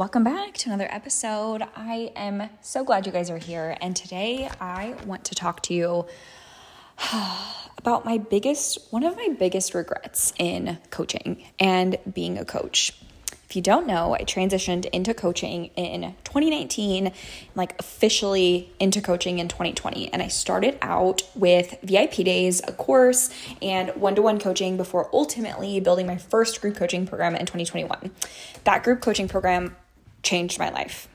Welcome back to another episode. I am so glad you guys are here. And today I want to talk to you about my biggest, one of my biggest regrets in coaching and being a coach. If you don't know, I transitioned into coaching in 2019, like officially into coaching in 2020. And I started out with VIP days, a course, and one to one coaching before ultimately building my first group coaching program in 2021. That group coaching program changed my life.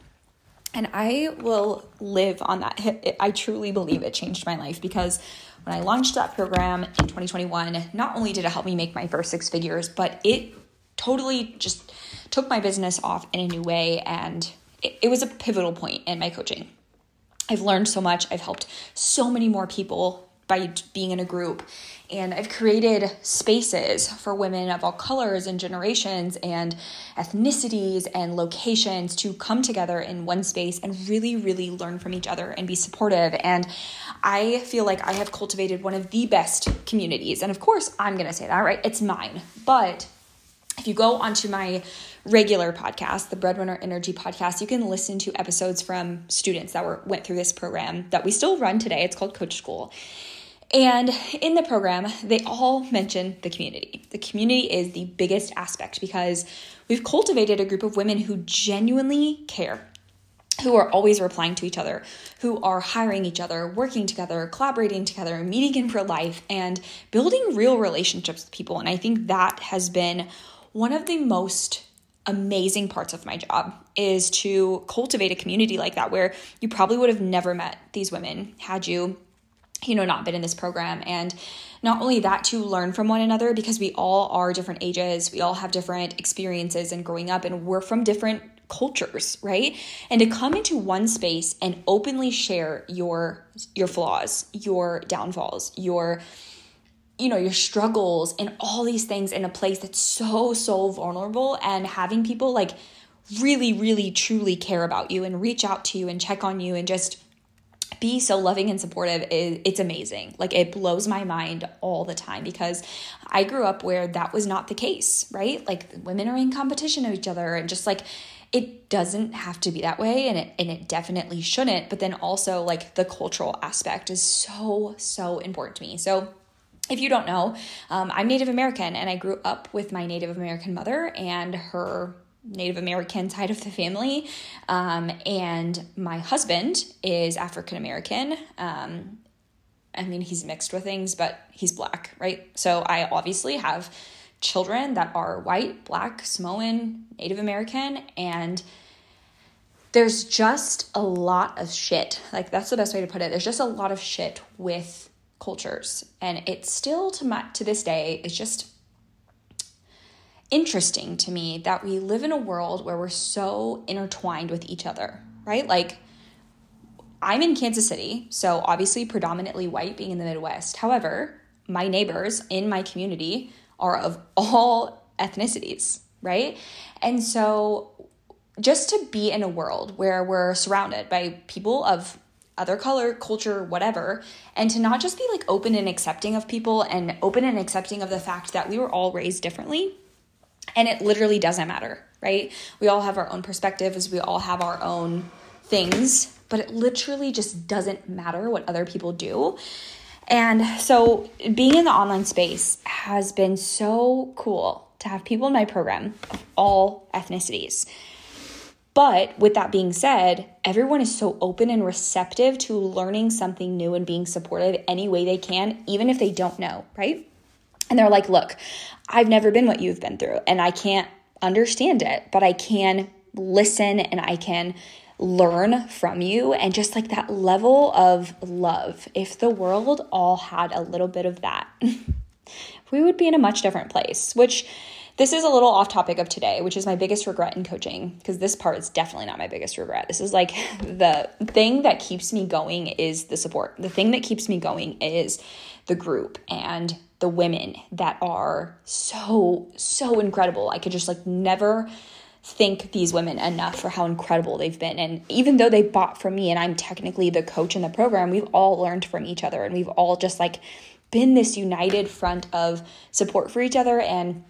And I will live on that. I truly believe it changed my life because when I launched that program in 2021, not only did it help me make my first six figures, but it totally just took my business off in a new way. And it, it was a pivotal point in my coaching. I've learned so much. I've helped so many more people by being in a group. And I've created spaces for women of all colors and generations and ethnicities and locations to come together in one space and really, really learn from each other and be supportive. And I feel like I have cultivated one of the best communities. And of course, I'm going to say that, right? It's mine. But if you go onto my regular podcast, the Breadwinner Energy podcast, you can listen to episodes from students that were went through this program that we still run today. It's called Coach School. And in the program, they all mention the community. The community is the biggest aspect because we've cultivated a group of women who genuinely care, who are always replying to each other, who are hiring each other, working together, collaborating together, meeting in real life, and building real relationships with people. And I think that has been one of the most amazing parts of my job is to cultivate a community like that where you probably would have never met these women had you you know, not been in this program. And not only that, to learn from one another because we all are different ages, we all have different experiences and growing up, and we're from different cultures right and to come into one space and openly share your your flaws your downfalls your you know your struggles and all these things in a place that's so so vulnerable and having people like really really truly care about you and reach out to you and check on you and just be so loving and supportive it's amazing. Like it blows my mind all the time because i grew up where that was not the case right? Like women are in competition of each other and just like it doesn't have to be that way and it and it definitely shouldn't but then also like the cultural aspect is so so important to me. So if you don't know, um, I'm Native American and I grew up with my Native American mother and her Native American side of the family. Um, and my husband is African American. Um, I mean, he's mixed with things, but he's black, right? So I obviously have children that are white, black, Samoan, Native American, and there's just a lot of shit. Like, that's the best way to put it. There's just a lot of shit with cultures. And it's still to my, to this day, it's just interesting to me that we live in a world where we're so intertwined with each other, right? Like, I'm in Kansas City, so obviously predominantly white being in the Midwest. However, my neighbors in my community are of all ethnicities, right? And so just to be in a world where we're surrounded by people of other color, culture, whatever, and to not just be like open and accepting of people and open and accepting of the fact that we were all raised differently and it literally doesn't matter, right? We all have our own perspectives, we all have our own things, but it literally just doesn't matter what other people do. And so being in the online space has been so cool to have people in my program of all ethnicities. But with that being said, everyone is so open and receptive to learning something new and being supportive any way they can, even if they don't know, right? And they're like, look, I've never been what you've been through and I can't understand it, but I can listen and I can learn from you and just like that level of love. If the world all had a little bit of that, we would be in a much different place, which this is a little off topic of today, which is my biggest regret in coaching because this part is definitely not my biggest regret. This is like the thing that keeps me going is the support. The thing that keeps me going is the group and the women that are so, so incredible. I could just like never thank these women enough for how incredible they've been. And even though they bought from me and I'm technically the coach in the program, we've all learned from each other and we've all just like been this united front of support for each other. And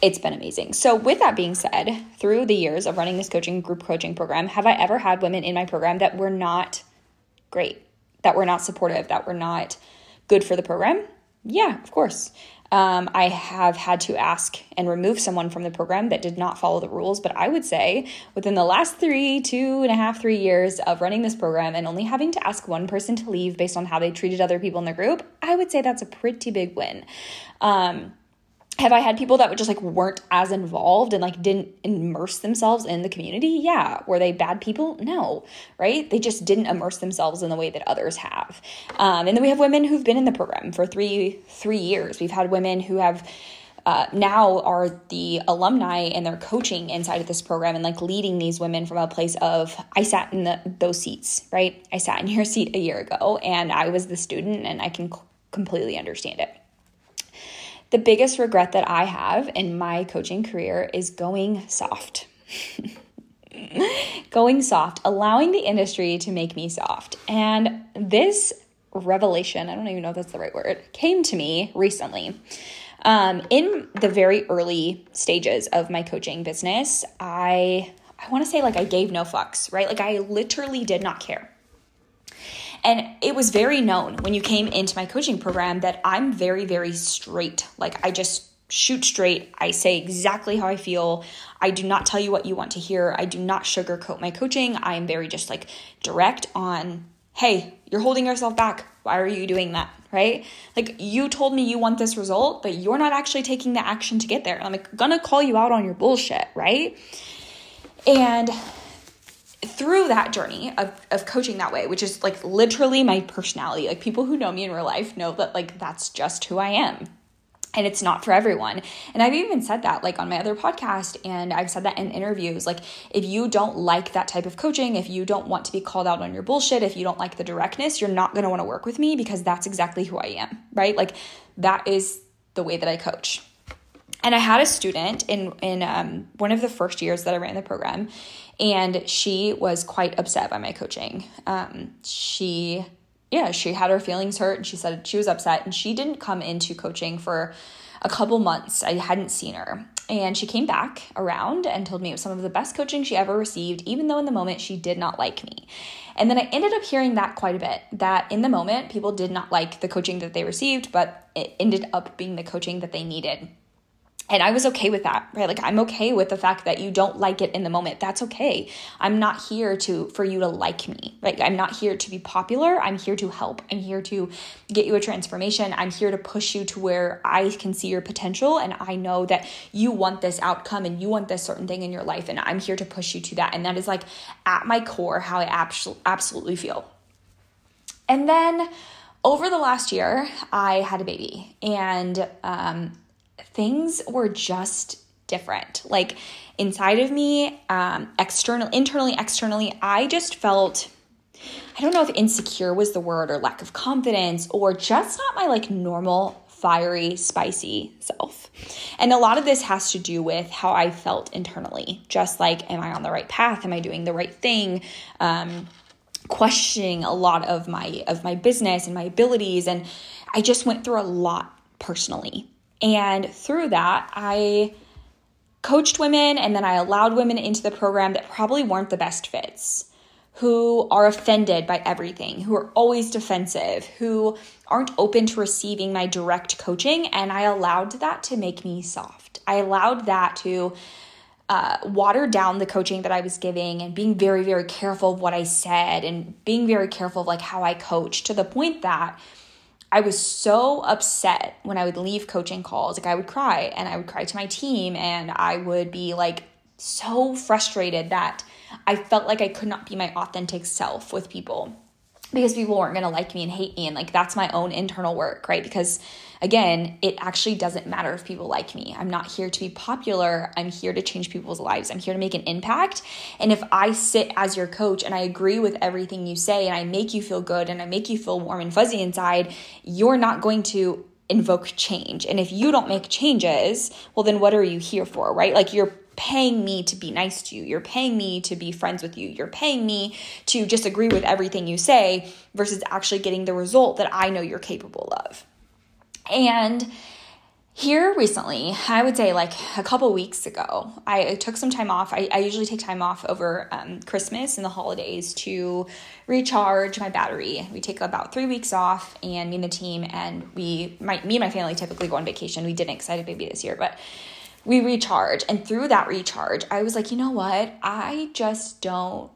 it's been amazing. So, with that being said, through the years of running this coaching group coaching program, have I ever had women in my program that were not great, that were not supportive, that were not good for the program? Yeah, of course. Um, I have had to ask and remove someone from the program that did not follow the rules. But I would say within the last three, two and a half, three years of running this program and only having to ask one person to leave based on how they treated other people in the group, I would say that's a pretty big win. Um, have I had people that would just like weren't as involved and like didn't immerse themselves in the community? Yeah. Were they bad people? No, right? They just didn't immerse themselves in the way that others have. Um, and then we have women who've been in the program for three three years. We've had women who have uh, now are the alumni and they're coaching inside of this program and like leading these women from a place of I sat in the, those seats, right? I sat in your seat a year ago and I was the student and I can c- completely understand it. The biggest regret that I have in my coaching career is going soft. going soft, allowing the industry to make me soft. And this revelation, I don't even know if that's the right word, came to me recently. Um, in the very early stages of my coaching business, I I want to say like I gave no fucks, right? Like I literally did not care. And it was very known when you came into my coaching program that I'm very, very straight. Like I just shoot straight. I say exactly how I feel. I do not tell you what you want to hear. I do not sugarcoat my coaching. I am very just like direct on, hey, you're holding yourself back. Why are you doing that? Right? Like you told me you want this result, but you're not actually taking the action to get there. I'm like, gonna call you out on your bullshit, right? And through that journey of, of coaching that way, which is like literally my personality, like people who know me in real life know that like that's just who I am. And it's not for everyone. And I've even said that like on my other podcast, and I've said that in interviews. Like, if you don't like that type of coaching, if you don't want to be called out on your bullshit, if you don't like the directness, you're not gonna wanna work with me because that's exactly who I am, right? Like, that is the way that I coach. And I had a student in in um, one of the first years that I ran the program, and she was quite upset by my coaching. Um, she, yeah, she had her feelings hurt and she said she was upset and she didn't come into coaching for a couple months. I hadn't seen her. And she came back around and told me it was some of the best coaching she ever received, even though in the moment she did not like me. And then I ended up hearing that quite a bit that in the moment people did not like the coaching that they received, but it ended up being the coaching that they needed and I was okay with that, right? Like I'm okay with the fact that you don't like it in the moment. That's okay. I'm not here to for you to like me. Right? I'm not here to be popular. I'm here to help. I'm here to get you a transformation. I'm here to push you to where I can see your potential and I know that you want this outcome and you want this certain thing in your life and I'm here to push you to that. And that is like at my core how I absolutely feel. And then over the last year, I had a baby and um things were just different. Like inside of me, um, external, internally, externally, I just felt. I don't know if insecure was the word or lack of confidence or just not my like normal fiery, spicy self. And a lot of this has to do with how I felt internally. Just like, am I on the right path? Am I doing the right thing? Um, questioning a lot of my of my business and my abilities and I just went through a lot personally. And through that, I coached women and then I allowed women into the program that probably weren't the best fits, who are offended by everything, who are always defensive, who aren't open to receiving my direct coaching. And I allowed that to make me soft. I allowed that to uh, water down the coaching that I was giving and being very, very careful of what I said and being very careful of like how I coach to the point that I was so upset when I would leave coaching calls. Like I would cry and I would cry to my team and I would be like so frustrated that I felt like I could not be my authentic self with people because people weren't going to like me and hate me and like that's my own internal work, right? Because again, it actually doesn't matter if people like me. I'm not here to be popular. I'm here to change people's lives. I'm here to make an impact. And if I sit as your coach and I agree with everything you say and I make you feel good and I make you feel warm and fuzzy inside, you're not going to invoke change. And if you don't make changes, well, then what are you here for, right? Like you're paying me to be nice to you. You're paying me to be friends with you. You're paying me to just agree with everything you say versus actually getting the result that I know you're capable of. And here recently, I would say like a couple weeks ago, I took some time off. I, I usually take time off over um, Christmas and the holidays to recharge my battery. We take about three weeks off, and me and the team, and we, my, me and my family typically go on vacation. We didn't excited baby this year, but we recharge. And through that recharge, I was like, you know what? I just don't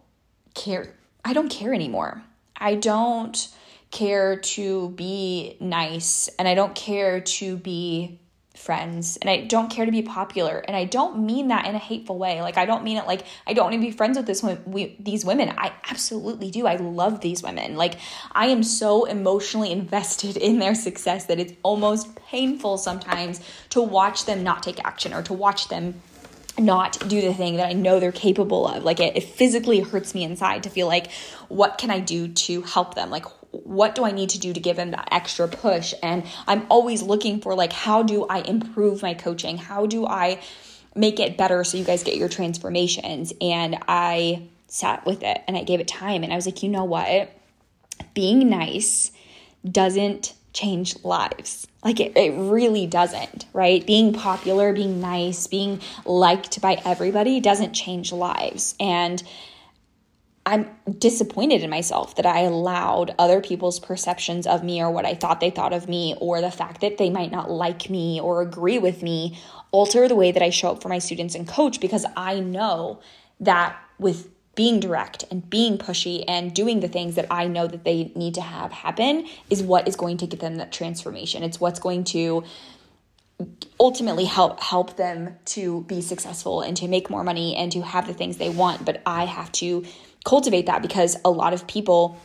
care. I don't care anymore. I don't care to be nice, and I don't care to be friends and I don't care to be popular and I don't mean that in a hateful way like I don't mean it like I don't want to be friends with this we, these women I absolutely do I love these women like I am so emotionally invested in their success that it's almost painful sometimes to watch them not take action or to watch them not do the thing that I know they're capable of. Like it, it, physically hurts me inside to feel like, what can I do to help them? Like, what do I need to do to give him that extra push? And I'm always looking for like, how do I improve my coaching? How do I make it better so you guys get your transformations? And I sat with it and I gave it time and I was like, you know what? Being nice doesn't change lives. Like it, it really doesn't, right? Being popular, being nice, being liked by everybody doesn't change lives. And I'm disappointed in myself that I allowed other people's perceptions of me or what I thought they thought of me or the fact that they might not like me or agree with me alter the way that I show up for my students and coach because I know that with being direct and being pushy and doing the things that I know that they need to have happen is what is going to get them that transformation. It's what's going to ultimately help help them to be successful and to make more money and to have the things they want, but I have to cultivate that because a lot of people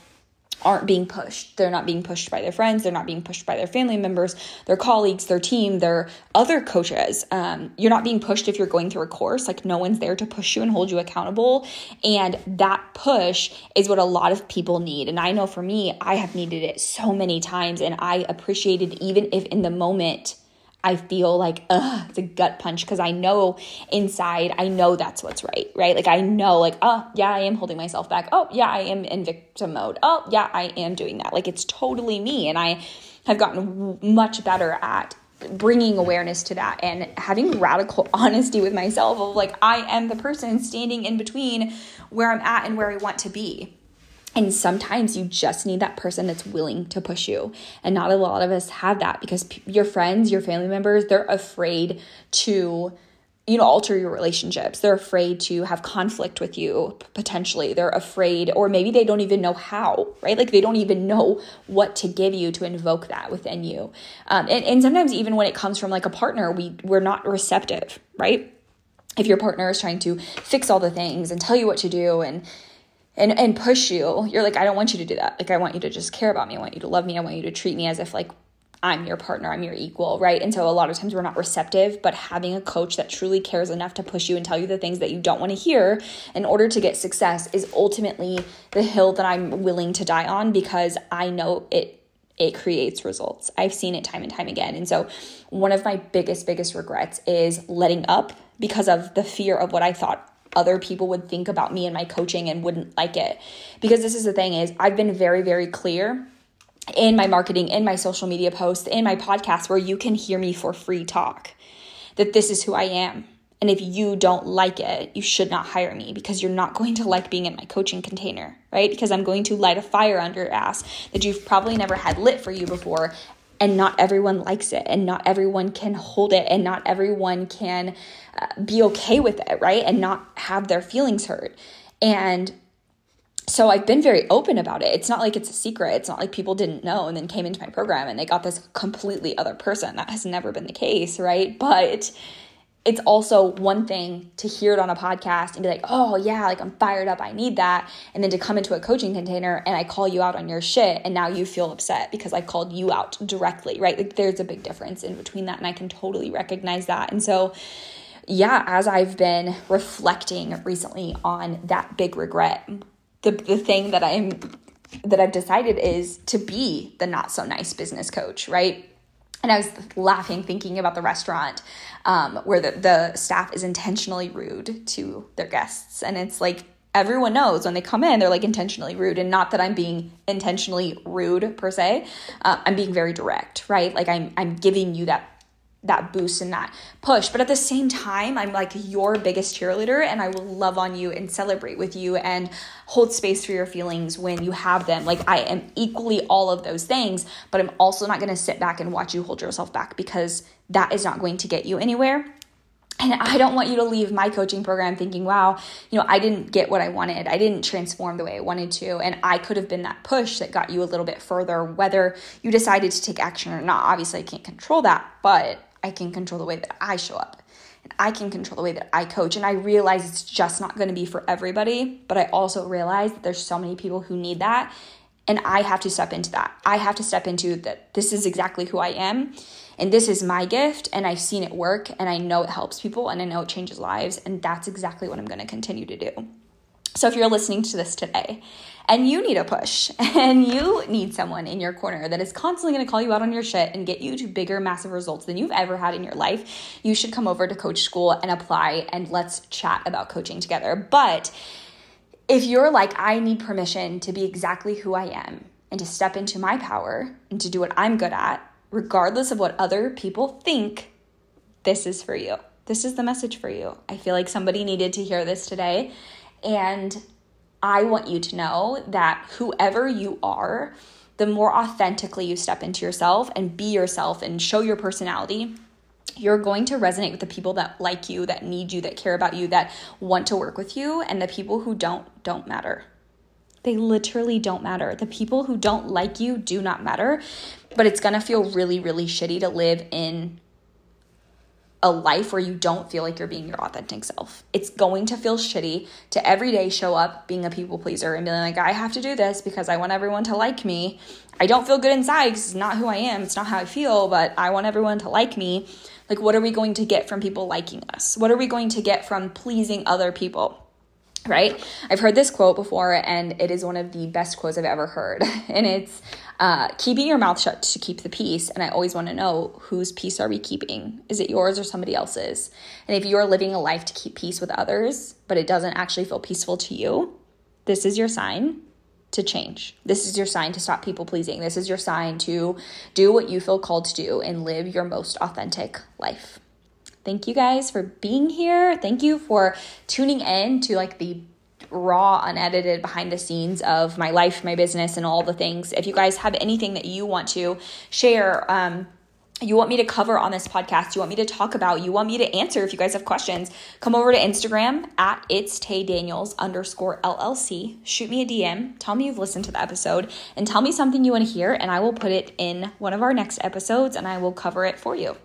aren't being pushed. They're not being pushed by their friends. They're not being pushed by their family members, their colleagues, their team, their other coaches. Um, you're not being pushed if you're going through a course. Like, no one's there to push you and hold you accountable. And that push is what a lot of people need. And I know for me, I have needed it so many times. And I appreciated even if in the moment, I feel like, ugh, it's a gut punch because I know inside, I know that's what's right, right? Like, I know, like, oh, yeah, I am holding myself back. Oh, yeah, I am in victim mode. Oh, yeah, I am doing that. Like, it's totally me. And I have gotten much better at bringing awareness to that and having radical honesty with myself of like, I am the person standing in between where I'm at and where I want to be. And sometimes you just need that person that's willing to push you. And not a lot of us have that because p- your friends, your family members, they're afraid to you know alter your relationships. They're afraid to have conflict with you potentially. They're afraid or maybe they don't even know how right? Like they don't even know what to give you to invoke that within you. Um, and, and sometimes even when it comes from like a partner we we're not receptive right? If your partner is trying to fix all the things and tell you what to do and and and push you. You're like i don't want you to do that. Like i want you to just care about me. I want you to love me. I want you to treat me as if like i'm your partner i'm your equal right? And so a lot of times we're not receptive but having a coach that truly cares enough to push you and tell you the things that you don't want to hear in order to get success is ultimately the hill that i'm willing to die on because i know it it creates results. I've seen it time and time again. And so, one of my biggest, biggest regrets is letting up because of the fear of what I thought other people would think about me and my coaching and wouldn't like it. Because this is the thing is I've been very very clear in my marketing, in my social media posts, in my podcast where you can hear me for free talk that this is who I am. And if you don't like it, you should not hire me because you're not going to like being in my coaching container, right? Because I'm going to light a fire under your ass that you've probably never had lit for you before and not everyone likes it and not everyone can hold it and not everyone can uh, be okay with it right and not have their feelings hurt and so I've been very open about it. It's not like it's a secret. It's not like people didn't know and then came into my program and they got this completely other person. That has never been the case, right? But it's also one thing to hear it on a podcast and be like, oh, yeah, like I'm fired up, I need that. And then to come into a coaching container and I call you out on your shit and now you feel upset because I called you out directly, right? Like there's a big difference in between that. And I can totally recognize that. And so, yeah, as I've been reflecting recently on that big regret, the, the thing that I'm that I've decided is to be the not so nice business coach, right? And I was laughing thinking about the restaurant um, where the, the staff is intentionally rude to their guests. And it's like everyone knows when they come in, they're like intentionally rude. And not that I'm being intentionally rude per se, uh, I'm being very direct, right? Like I'm, I'm giving you that that boost and that push. But at the same time, I'm like your biggest cheerleader and I will love on you and celebrate with you and hold space for your feelings when you have them. Like I am equally all of those things, but I'm also not going to sit back and watch you hold yourself back because that is not going to get you anywhere. And I don't want you to leave my coaching program thinking, wow, you know, I didn't get what I wanted. I didn't transform the way I wanted to. And I could have been that push that got you a little bit further, whether you decided to take action or not. Obviously, I can't control that, but I can control the way that I show up. And I can control the way that I coach. And I realize it's just not going to be for everybody, but I also realize that there's so many people who need that. And I have to step into that. I have to step into that this is exactly who I am. And this is my gift. And I've seen it work. And I know it helps people. And I know it changes lives. And that's exactly what I'm going to continue to do. So if you're listening to this today and you need a push and you need someone in your corner that is constantly going to call you out on your shit and get you to bigger, massive results than you've ever had in your life, you should come over to Coach School and apply and let's chat about coaching together. But if you're like, I need permission to be exactly who I am and to step into my power and to do what I'm good at, regardless of what other people think, this is for you. This is the message for you. I feel like somebody needed to hear this today. And I want you to know that whoever you are, the more authentically you step into yourself and be yourself and show your personality, you're going to resonate with the people that like you, that need you, that care about you, that want to work with you, and the people who don't, don't matter. They literally don't matter. The people who don't like you do not matter, but it's gonna feel really, really shitty to live in a life where you don't feel like you're being your authentic self. It's going to feel shitty to every day show up being a people pleaser and being like, I have to do this because I want everyone to like me. I don't feel good inside because it's not who I am. It's not how I feel, but I want everyone to like me. Like, what are we going to get from people liking us? What are we going to get from pleasing other people? Right? I've heard this quote before, and it is one of the best quotes I've ever heard. And it's uh, keeping your mouth shut to keep the peace. And I always want to know whose peace are we keeping? Is it yours or somebody else's? And if you are living a life to keep peace with others, but it doesn't actually feel peaceful to you, this is your sign to change. This is your sign to stop people pleasing. This is your sign to do what you feel called to do and live your most authentic life. Thank you guys for being here. Thank you for tuning in to like the raw, unedited behind the scenes of my life, my business, and all the things. If you guys have anything that you want to share, um, you want me to cover on this podcast, you want me to talk about, you want me to answer if you guys have questions, come over to Instagram at it's Tay Daniels underscore LLC. Shoot me a DM, tell me you've listened to the episode, and tell me something you want to hear, and I will put it in one of our next episodes and I will cover it for you.